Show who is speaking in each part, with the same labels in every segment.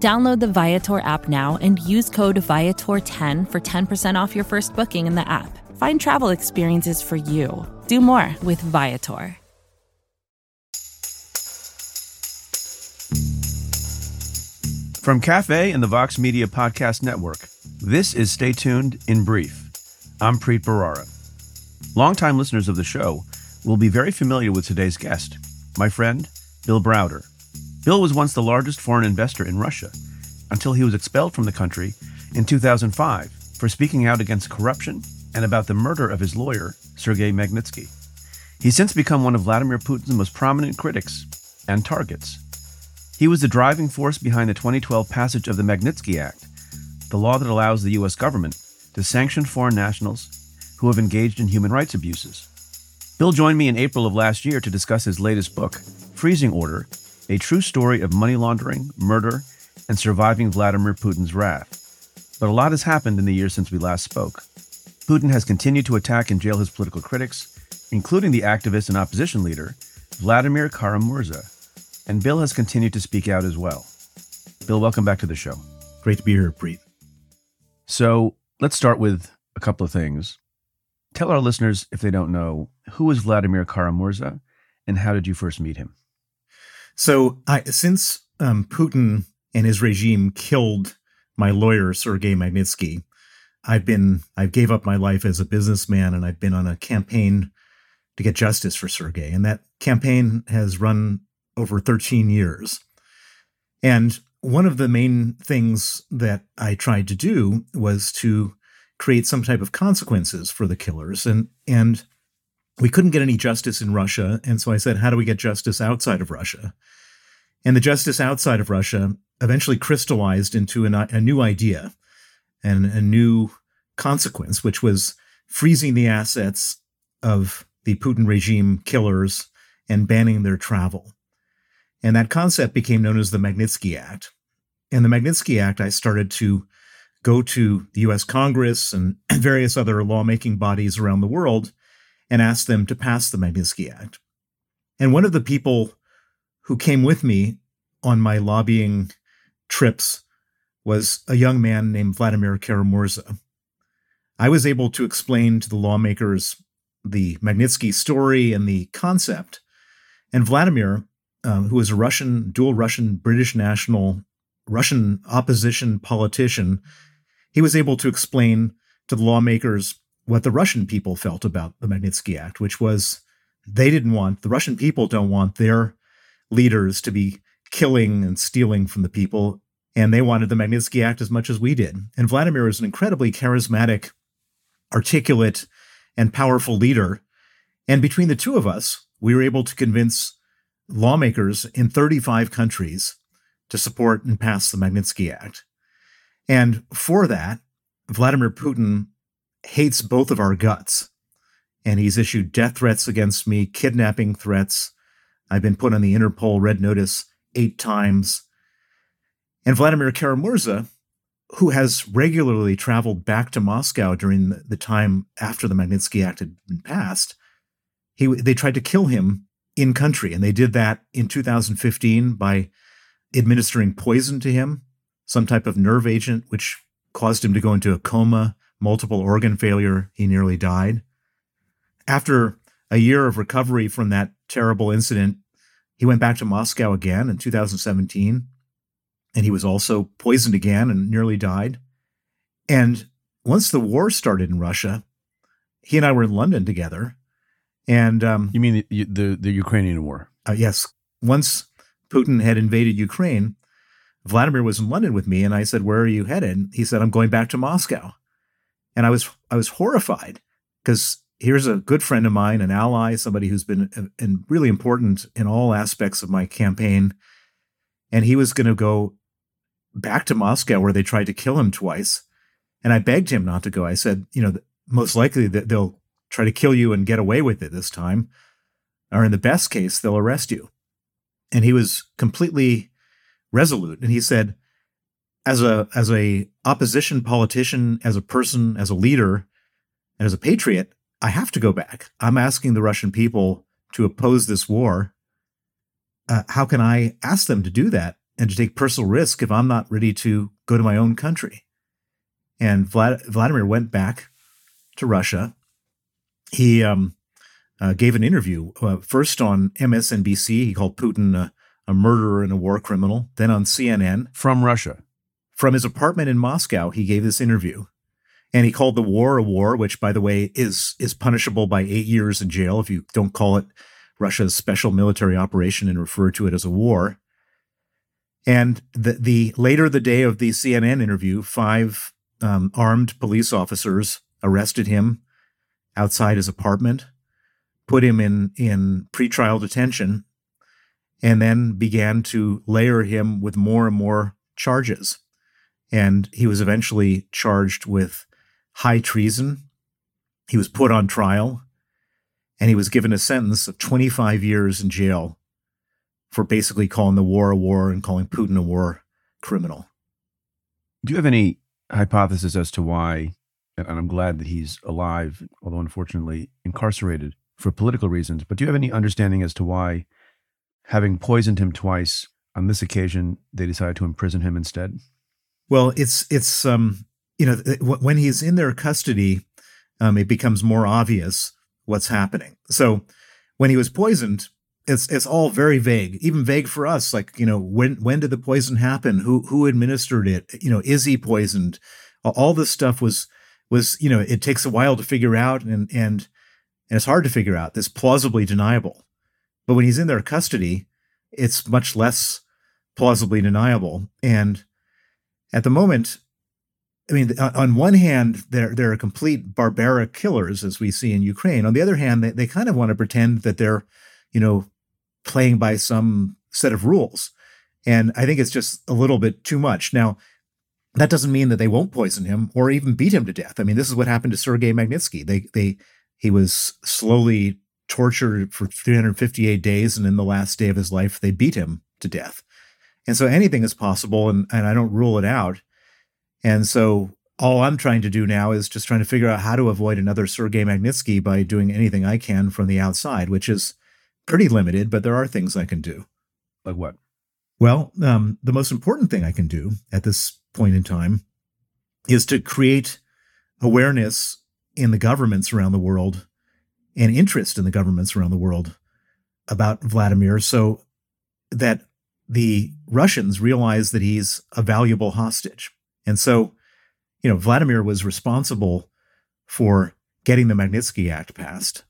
Speaker 1: Download the Viator app now and use code Viator10 for 10% off your first booking in the app. Find travel experiences for you. Do more with Viator.
Speaker 2: From Cafe and the Vox Media Podcast Network, this is Stay Tuned in Brief. I'm Preet Bharara. Longtime listeners of the show will be very familiar with today's guest, my friend, Bill Browder. Bill was once the largest foreign investor in Russia until he was expelled from the country in 2005 for speaking out against corruption and about the murder of his lawyer, Sergei Magnitsky. He's since become one of Vladimir Putin's most prominent critics and targets. He was the driving force behind the 2012 passage of the Magnitsky Act, the law that allows the U.S. government to sanction foreign nationals who have engaged in human rights abuses. Bill joined me in April of last year to discuss his latest book, Freezing Order a true story of money laundering, murder, and surviving Vladimir Putin's wrath. But a lot has happened in the years since we last spoke. Putin has continued to attack and jail his political critics, including the activist and opposition leader, Vladimir Kara-Murza. And Bill has continued to speak out as well. Bill, welcome back to the show.
Speaker 3: Great to be here, Preet.
Speaker 2: So let's start with a couple of things. Tell our listeners, if they don't know, who is Vladimir Kara-Murza and how did you first meet him?
Speaker 3: So, I, since um, Putin and his regime killed my lawyer Sergei Magnitsky, I've been I gave up my life as a businessman, and I've been on a campaign to get justice for Sergei, and that campaign has run over 13 years. And one of the main things that I tried to do was to create some type of consequences for the killers, and and we couldn't get any justice in Russia. And so I said, how do we get justice outside of Russia? And the justice outside of Russia eventually crystallized into an, a new idea and a new consequence, which was freezing the assets of the Putin regime killers and banning their travel. And that concept became known as the Magnitsky Act. And the Magnitsky Act, I started to go to the US Congress and various other lawmaking bodies around the world and asked them to pass the Magnitsky Act. And one of the people who came with me on my lobbying trips was a young man named Vladimir Kara-Murza. I was able to explain to the lawmakers the Magnitsky story and the concept. And Vladimir, um, who was a Russian, dual Russian British national, Russian opposition politician, he was able to explain to the lawmakers what the Russian people felt about the Magnitsky Act, which was they didn't want, the Russian people don't want their leaders to be killing and stealing from the people. And they wanted the Magnitsky Act as much as we did. And Vladimir is an incredibly charismatic, articulate, and powerful leader. And between the two of us, we were able to convince lawmakers in 35 countries to support and pass the Magnitsky Act. And for that, Vladimir Putin hates both of our guts. And he's issued death threats against me, kidnapping threats. I've been put on the Interpol red notice eight times. And Vladimir Kara-Murza, who has regularly traveled back to Moscow during the time after the Magnitsky Act had been passed, he, they tried to kill him in country. And they did that in 2015 by administering poison to him, some type of nerve agent, which caused him to go into a coma multiple organ failure. He nearly died. After a year of recovery from that terrible incident, he went back to Moscow again in 2017, and he was also poisoned again and nearly died. And once the war started in Russia, he and I were in London together. And um,
Speaker 2: You mean the the, the Ukrainian war?
Speaker 3: uh, yes, once Putin had invaded Ukraine, Vladimir was in London with me, and I said, "Where are you headed?" He said, "I'm going back to Moscow," and I was I was horrified because here's a good friend of mine, an ally, somebody who's been uh, and really important in all aspects of my campaign, and he was going to go back to Moscow where they tried to kill him twice, and I begged him not to go. I said, you know, most likely that they'll try to kill you and get away with it this time, or in the best case, they'll arrest you. And he was completely resolute, and he said, as a as a opposition politician, as a person, as a leader, as a patriot, I have to go back. I'm asking the Russian people to oppose this war. Uh, how can I ask them to do that and to take personal risk if I'm not ready to go to my own country? And Vlad, Vladimir went back to Russia. He um, uh, gave an interview uh, first on MSNBC. He called Putin a, a murderer and a war criminal. Then on CNN,
Speaker 2: From Russia.
Speaker 3: From his apartment in Moscow, he gave this interview, and he called the war a war, which, by the way, is is punishable by eight years in jail if you don't call it Russia's special military operation and refer to it as a war. And the, the later the day of the CNN interview, five um, armed police officers arrested him outside his apartment, put him in in pretrial detention, and then began to layer him with more and more charges and he was eventually charged with high treason. He was put on trial, and he was given a sentence of 25 years in jail for basically calling the war a war and calling Putin a war criminal.
Speaker 2: Do you have any hypothesis as to why? And I'm glad that he's alive, although unfortunately incarcerated for political reasons. But do you have any understanding as to why, having poisoned him twice, on this occasion they decided to imprison him instead?
Speaker 3: Well, it's it's um you know when he's in their custody, um, it becomes more obvious what's happening. So when he was poisoned, it's it's all very vague, even vague for us. Like you know when when did the poison happen? Who who administered it? You know, is he poisoned? All this stuff was was you know it takes a while to figure out, and and and it's hard to figure out. This plausibly deniable, but when he's in their custody, it's much less plausibly deniable and at the moment, I mean, on one hand, they're they're complete barbaric killers, as we see in Ukraine. On the other hand, they, they kind of want to pretend that they're, you know, playing by some set of rules. And I think it's just a little bit too much. Now, that doesn't mean that they won't poison him or even beat him to death. I mean, this is what happened to Sergei Magnitsky. They they he was slowly tortured for 358 days, and in the last day of his life, they beat him to death. And so anything is possible, and, and I don't rule it out. And so all I'm trying to do now is just trying to figure out how to avoid another Sergei Magnitsky by doing anything I can from the outside, which is pretty limited, but there are things I can do.
Speaker 2: Like what?
Speaker 3: Well, um, the most important thing I can do at this point in time is to create awareness in the governments around the world and interest in the governments around the world about Vladimir so that the Russians realize that he's a valuable hostage. And so, you know, Vladimir was responsible for getting the Magnitsky Act passed.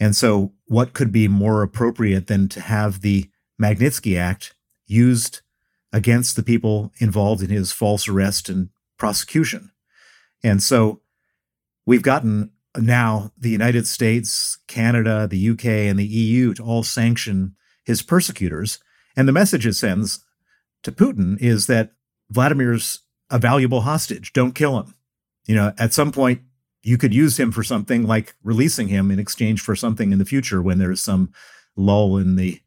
Speaker 3: And so, what could be more appropriate than to have the Magnitsky Act used against the people involved in his false arrest and prosecution? And so, we've gotten now the United States, Canada, the UK, and the EU to all sanction his persecutors. And the message it sends to Putin is that Vladimir's a valuable hostage. Don't kill him. You know, at some point, you could use him for something like releasing him in exchange for something in the future when there's some lull in the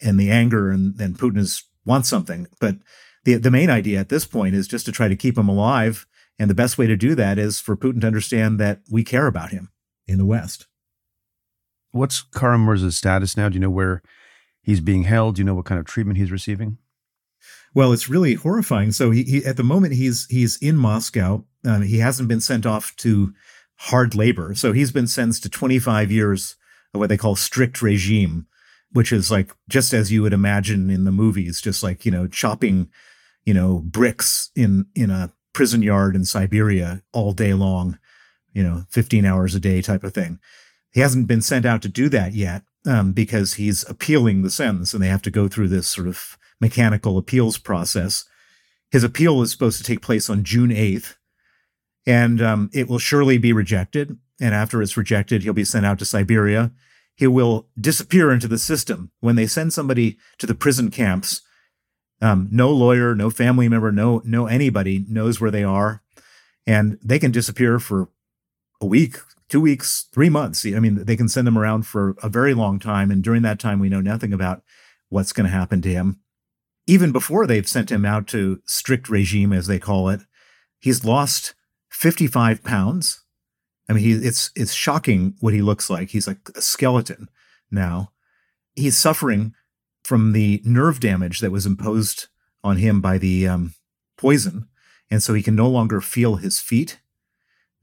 Speaker 3: in the anger and then Putin is, wants something. But the the main idea at this point is just to try to keep him alive. And the best way to do that is for Putin to understand that we care about him in the West.
Speaker 2: What's Karam Mirza's status now? Do you know where he's being held? Do you know what kind of treatment he's receiving?
Speaker 3: Well, it's really horrifying. So he, he at the moment he's he's in Moscow. Um, he hasn't been sent off to hard labor, so he's been sentenced to 25 years of what they call strict regime, which is like just as you would imagine in the movies, just like you know chopping, you know bricks in in a prison yard in Siberia all day long, you know, 15 hours a day type of thing. He hasn't been sent out to do that yet um, because he's appealing the sentence and they have to go through this sort of mechanical appeals process. His appeal is supposed to take place on June 8th, and um, it will surely be rejected. And after it's rejected, he'll be sent out to Siberia. He will disappear into the system. When they send somebody to the prison camps, um, no lawyer, no family member, no no anybody knows where they are, and they can disappear for a week, two weeks, three months. I mean, they can send him around for a very long time, and during that time, we know nothing about what's going to happen to him. Even before they've sent him out to strict regime, as they call it, he's lost 55 pounds. I mean, he, it's it's shocking what he looks like. He's like a skeleton now. He's suffering from the nerve damage that was imposed on him by the um, poison, and so he can no longer feel his feet.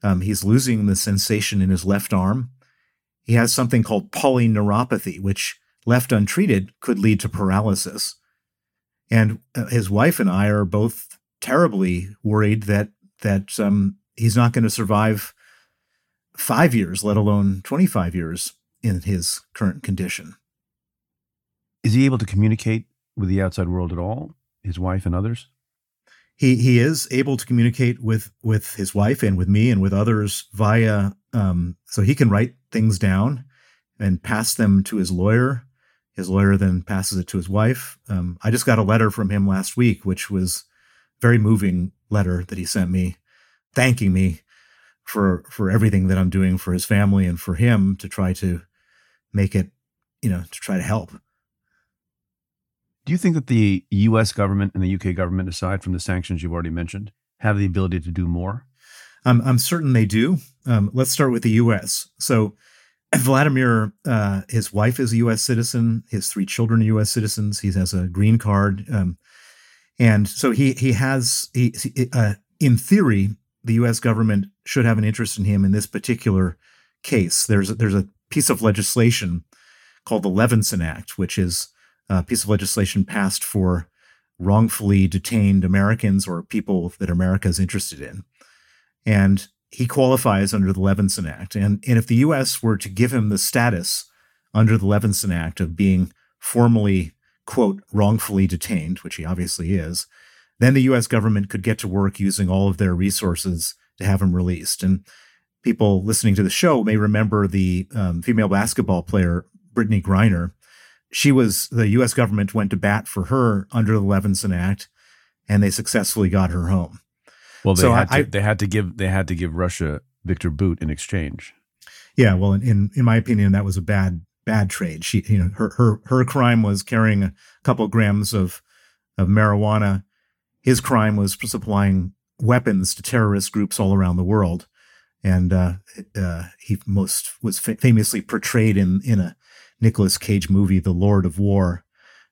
Speaker 3: Um, he's losing the sensation in his left arm. He has something called polyneuropathy, which, left untreated, could lead to paralysis. And uh, his wife and I are both terribly worried that that um, he's not going to survive five years, let alone 25 years in his current condition.
Speaker 2: Is he able to communicate with the outside world at all? His wife and others?
Speaker 3: He he is able to communicate with with his wife and with me and with others via um, so he can write things down and pass them to his lawyer. His lawyer then passes it to his wife. Um, I just got a letter from him last week, which was very moving letter that he sent me, thanking me for for everything that I'm doing for his family and for him to try to make it, you know, to try to help.
Speaker 2: Do you think that the U.S. government and the UK government, aside from the sanctions you've already mentioned, have the ability to do more?
Speaker 3: I'm, I'm certain they do. Um, let's start with the U.S. So, Vladimir, uh, his wife is a U.S. citizen. His three children are U.S. citizens. He has a green card, um, and so he he has he, uh, in theory the U.S. government should have an interest in him in this particular case. There's a, there's a piece of legislation called the Levinson Act, which is a piece of legislation passed for wrongfully detained Americans or people that America is interested in. And he qualifies under the Levinson Act. And, and if the U.S. were to give him the status under the Levinson Act of being formally, quote, wrongfully detained, which he obviously is, then the U.S. government could get to work using all of their resources to have him released. And people listening to the show may remember the um, female basketball player, Brittney Griner, she was the U.S. government went to bat for her under the Levinson Act, and they successfully got her home.
Speaker 2: Well, they so had I, to, they had to give they had to give Russia Victor Bout in exchange.
Speaker 3: Yeah, well, in in my opinion, that was a bad bad trade. She, you know, her her her crime was carrying a couple grams of of marijuana. His crime was supplying weapons to terrorist groups all around the world, and uh, uh, he most was fa- famously portrayed in in a Nicolas Cage movie, The Lord of War.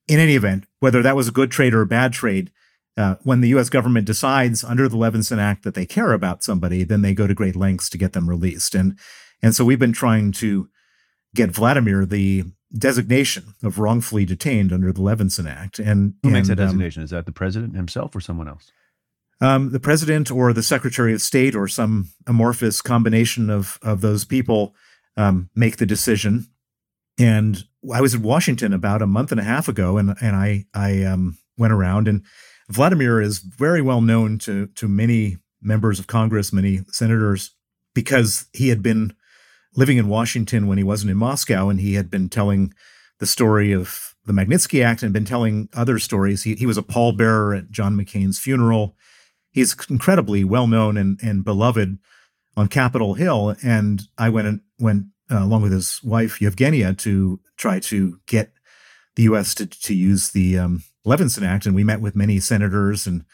Speaker 3: In any event, whether that was a good trade or a bad trade, uh, when the U.S. government decides under the Levinson Act that they care about somebody, then they go to great lengths to get them released. And and so we've been trying to get Vladimir the designation of wrongfully detained under the Levinson Act. And
Speaker 2: who
Speaker 3: and,
Speaker 2: makes that um, designation? Um, Is that the president himself or someone else?
Speaker 3: Um, the president or the Secretary of State or some amorphous combination of of those people um, make the decision. And I was in Washington about a month and a half ago, and and I I um, went around, and Vladimir is very well known to to many members of Congress, many senators, because he had been living in Washington when he wasn't in Moscow, and he had been telling the story of the Magnitsky Act and been telling other stories. He he was a pallbearer at John McCain's funeral. He's incredibly well known and and beloved on Capitol Hill, and I went and went uh, along with his wife Yevgenia, to try to get the U.S. to to use the um, Levinson Act, and we met with many senators and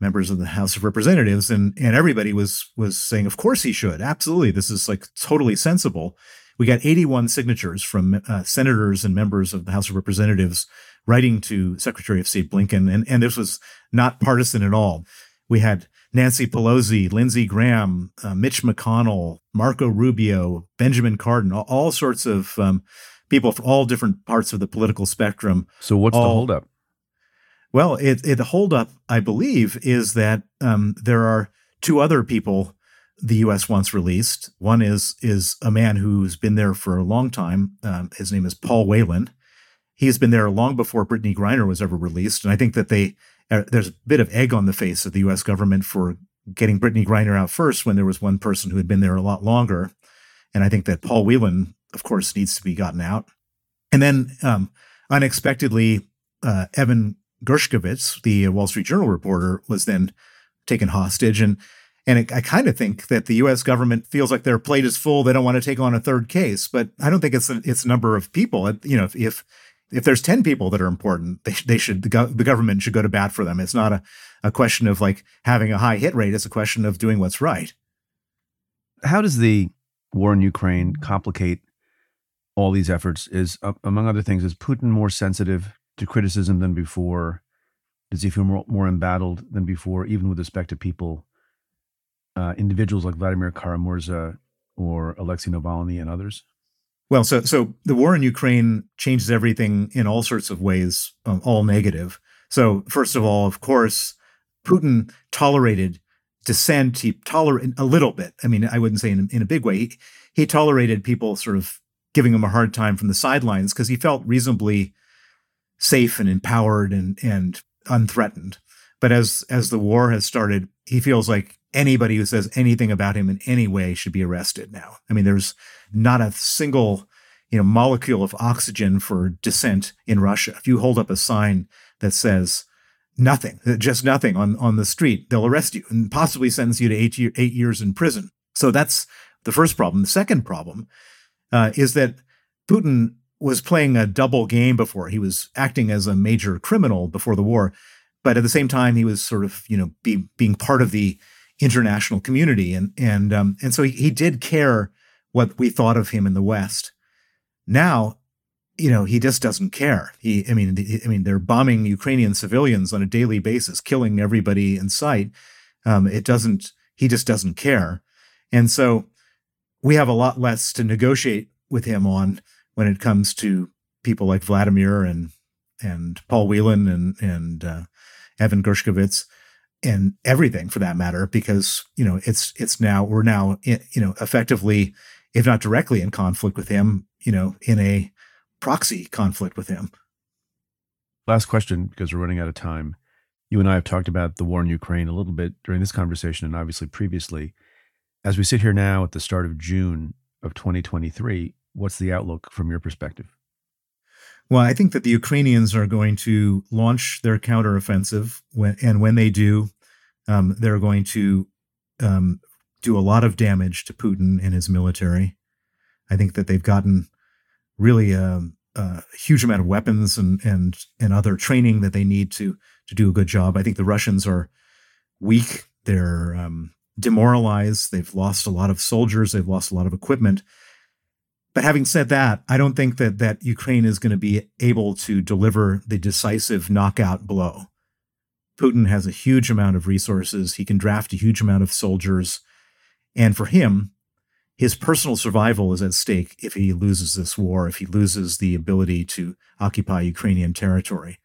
Speaker 3: members of the House of Representatives, and and everybody was was saying, of course he should, absolutely, this is like totally sensible. We got 81 signatures from uh, senators and members of the House of Representatives writing to Secretary of State Blinken, and and this was not partisan at all. We had Nancy Pelosi, Lindsey Graham, uh, Mitch McConnell, Marco Rubio, Benjamin Cardin, all, all sorts of um, people from all different parts of the political spectrum.
Speaker 2: So, what's all, the holdup?
Speaker 3: Well, it, it the holdup, I believe, is that um, there are two other people the U.S. wants released. One is is a man who's been there for a long time. Um, his name is Paul Whelan. He's been there long before Brittney Griner was ever released, and I think that they uh, there's a bit of egg on the face of the U.S. government for getting Brittney Griner out first when there was one person who had been there a lot longer, and I think that Paul Whelan, of course, needs to be gotten out. And then um, unexpectedly, uh, Evan Gershkovich, the Wall Street Journal reporter, was then taken hostage. And and it, I kind of think that the U.S. government feels like their plate is full. They don't want to take on a third case. But I don't think it's a, it's number of people. You know, if, if if there's 10 people that are important, they, they should, the, go- the government should go to bat for them. It's not a, a question of like having a high hit rate. It's a question of doing what's right.
Speaker 2: How does the war in Ukraine complicate all these efforts? Is, uh, among other things, is Putin more sensitive to criticism than before? Does he feel more, more embattled than before, even with respect to people, uh, individuals like Vladimir Kara-Murza or Alexei Navalny and others?
Speaker 3: Well, so so the war in Ukraine changes everything in all sorts of ways, um, all negative. So first of all, of course, Putin tolerated dissent. He tolerated a little bit. I mean, I wouldn't say in, in a big way. He, he tolerated people sort of giving him a hard time from the sidelines because he felt reasonably safe and empowered and and unthreatened. But as as the war has started, he feels like anybody who says anything about him in any way should be arrested now. I mean, there's not a single you know molecule of oxygen for dissent in Russia. If you hold up a sign that says nothing, just nothing on on the street, they'll arrest you and possibly sentence you to eight year, eight years in prison. So that's the first problem. The second problem uh, is that Putin was playing a double game before. He was acting as a major criminal before the war, but at the same time, he was sort of you know be, being part of the international community, and and um, and so he, he did care what we thought of him in the West. Now, you know, he just doesn't care. He, I mean, I mean, they're bombing Ukrainian civilians on a daily basis, killing everybody in sight. Um, it doesn't. He just doesn't care, and so we have a lot less to negotiate with him on when it comes to people like Vladimir and and Paul Whelan and and uh, Evan Gershkovich and everything for that matter, because you know it's it's now we're now you know effectively, if not directly in conflict with him, you know, in a proxy conflict with him.
Speaker 2: Last question, because we're running out of time. You and I have talked about the war in Ukraine a little bit during this conversation, and obviously previously. As we sit here now at the start of June of 2023, what's the outlook from your perspective?
Speaker 3: Well, I think that the Ukrainians are going to launch their counteroffensive, when, and when they do, um, they're going to um, do a lot of damage to Putin and his military. I think that they've gotten really a, um, a, huge amount of weapons and and and other training that they need to to do a good job. I think the Russians are weak. They're um, demoralized. They've lost a lot of soldiers. They've lost a lot of equipment. But having said that, I don't think that that Ukraine is going to be able to deliver the decisive knockout blow. Putin has a huge amount of resources. He can draft a huge amount of soldiers. And for him, his personal survival is at stake if he loses this war, if he loses the ability to occupy Ukrainian territory.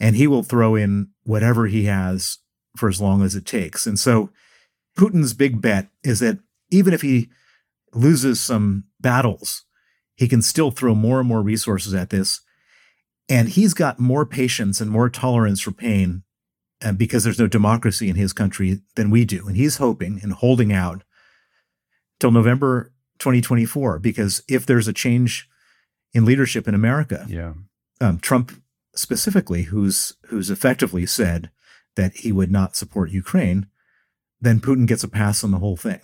Speaker 3: And he will throw in whatever he has for as long as it takes. And so Putin's big bet is that even if he loses some battles, he can still throw more and more resources at this. And he's got more patience and more tolerance for pain uh, because there's no democracy in his country than we do. And he's hoping and holding out till November 2024 because if there's a change in leadership in America,
Speaker 2: yeah,
Speaker 3: um, Trump specifically, who's who's effectively said that he would not support Ukraine, then Putin gets a pass on the whole thing.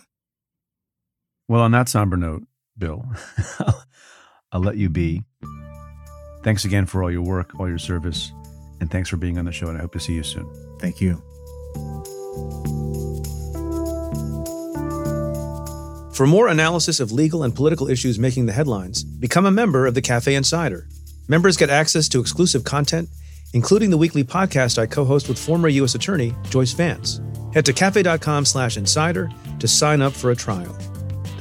Speaker 2: Well, on that somber note, Bill, I'll let you be. Thanks again for all your work, all your service, and thanks for being on the show. And I hope to see you soon.
Speaker 3: Thank you.
Speaker 4: For more analysis of legal and political issues making the headlines, become a member of the Cafe Insider. Members get access to exclusive content, including the weekly podcast I co-host with former U.S. Attorney Joyce Vance. Head to cafe.com slash insider to sign up for a trial.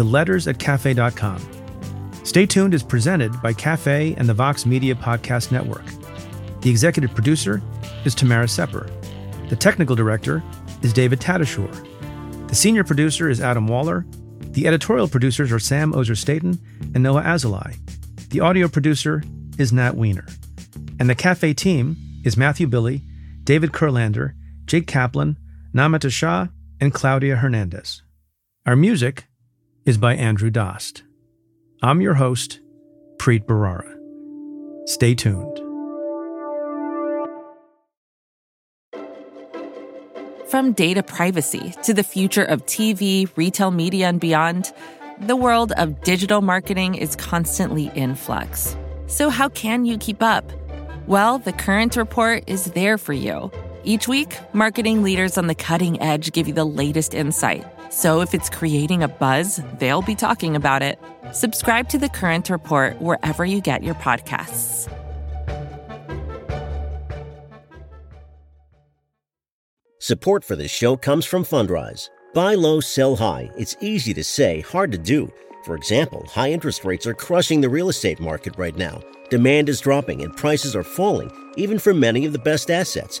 Speaker 2: to letters at cafe.com. Stay Tuned is presented by Cafe and the Vox Media Podcast Network. The executive producer is Tamara Sepper. The technical director is David Tatasciore. The senior producer is Adam Waller. The editorial producers are Sam Ozer Staton and Noah Azulai. The audio producer is Nat Weiner. And the cafe team is Matthew Billy, David Kurlander, Jake Kaplan, Namita Shah, and Claudia Hernandez. Our music is by Andrew Dost. I'm your host, Preet Bharara. Stay tuned.
Speaker 1: From data privacy to the future of TV, retail media, and beyond, the world of digital marketing is constantly in flux. So, how can you keep up? Well, the Current Report is there for you. Each week, marketing leaders on the cutting edge give you the latest insight. So, if it's creating a buzz, they'll be talking about it. Subscribe to the Current Report wherever you get your podcasts.
Speaker 5: Support for this show comes from Fundrise. Buy low, sell high. It's easy to say, hard to do. For example, high interest rates are crushing the real estate market right now. Demand is dropping and prices are falling, even for many of the best assets.